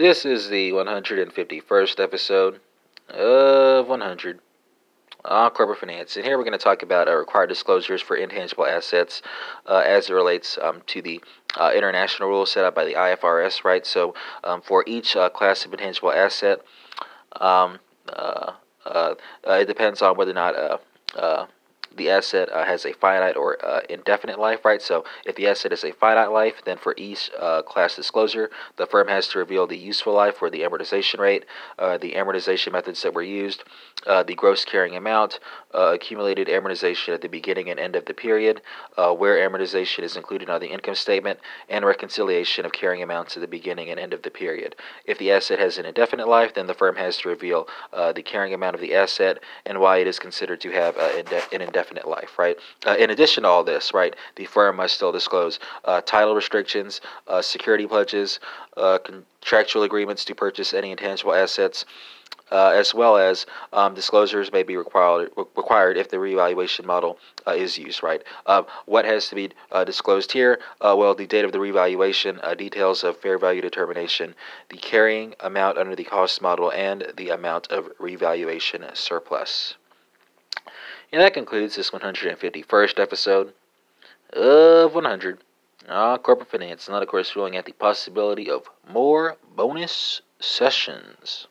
This is the 151st episode of 100 on corporate finance. And here we're going to talk about uh, required disclosures for intangible assets uh, as it relates um, to the uh, international rules set up by the IFRS, right? So um, for each uh, class of intangible asset, um, uh, uh, it depends on whether or not the asset uh, has a finite or uh, indefinite life, right? So if the asset is a finite life, then for each uh, class disclosure, the firm has to reveal the useful life or the amortization rate, uh, the amortization methods that were used, uh, the gross carrying amount, uh, accumulated amortization at the beginning and end of the period, where amortization is included on the income statement, and reconciliation of carrying amounts at the beginning and end of the period. If the asset has an indefinite life, then the firm has to reveal the carrying amount of the asset and why it is considered to have an indefinite indefinite life, right? Uh, in addition to all this, right, the firm must still disclose uh, title restrictions, uh, security pledges, uh, contractual agreements to purchase any intangible assets. Uh, as well as um, disclosures may be required required if the revaluation model uh, is used. Right. Uh, what has to be disclosed here? Well, the date of the revaluation, details of fair value determination, the carrying amount under the cost model, and the amount of revaluation surplus. And that concludes this 151st episode of 100 uh, Corporate Finance. And of course, ruling out the possibility of more bonus sessions.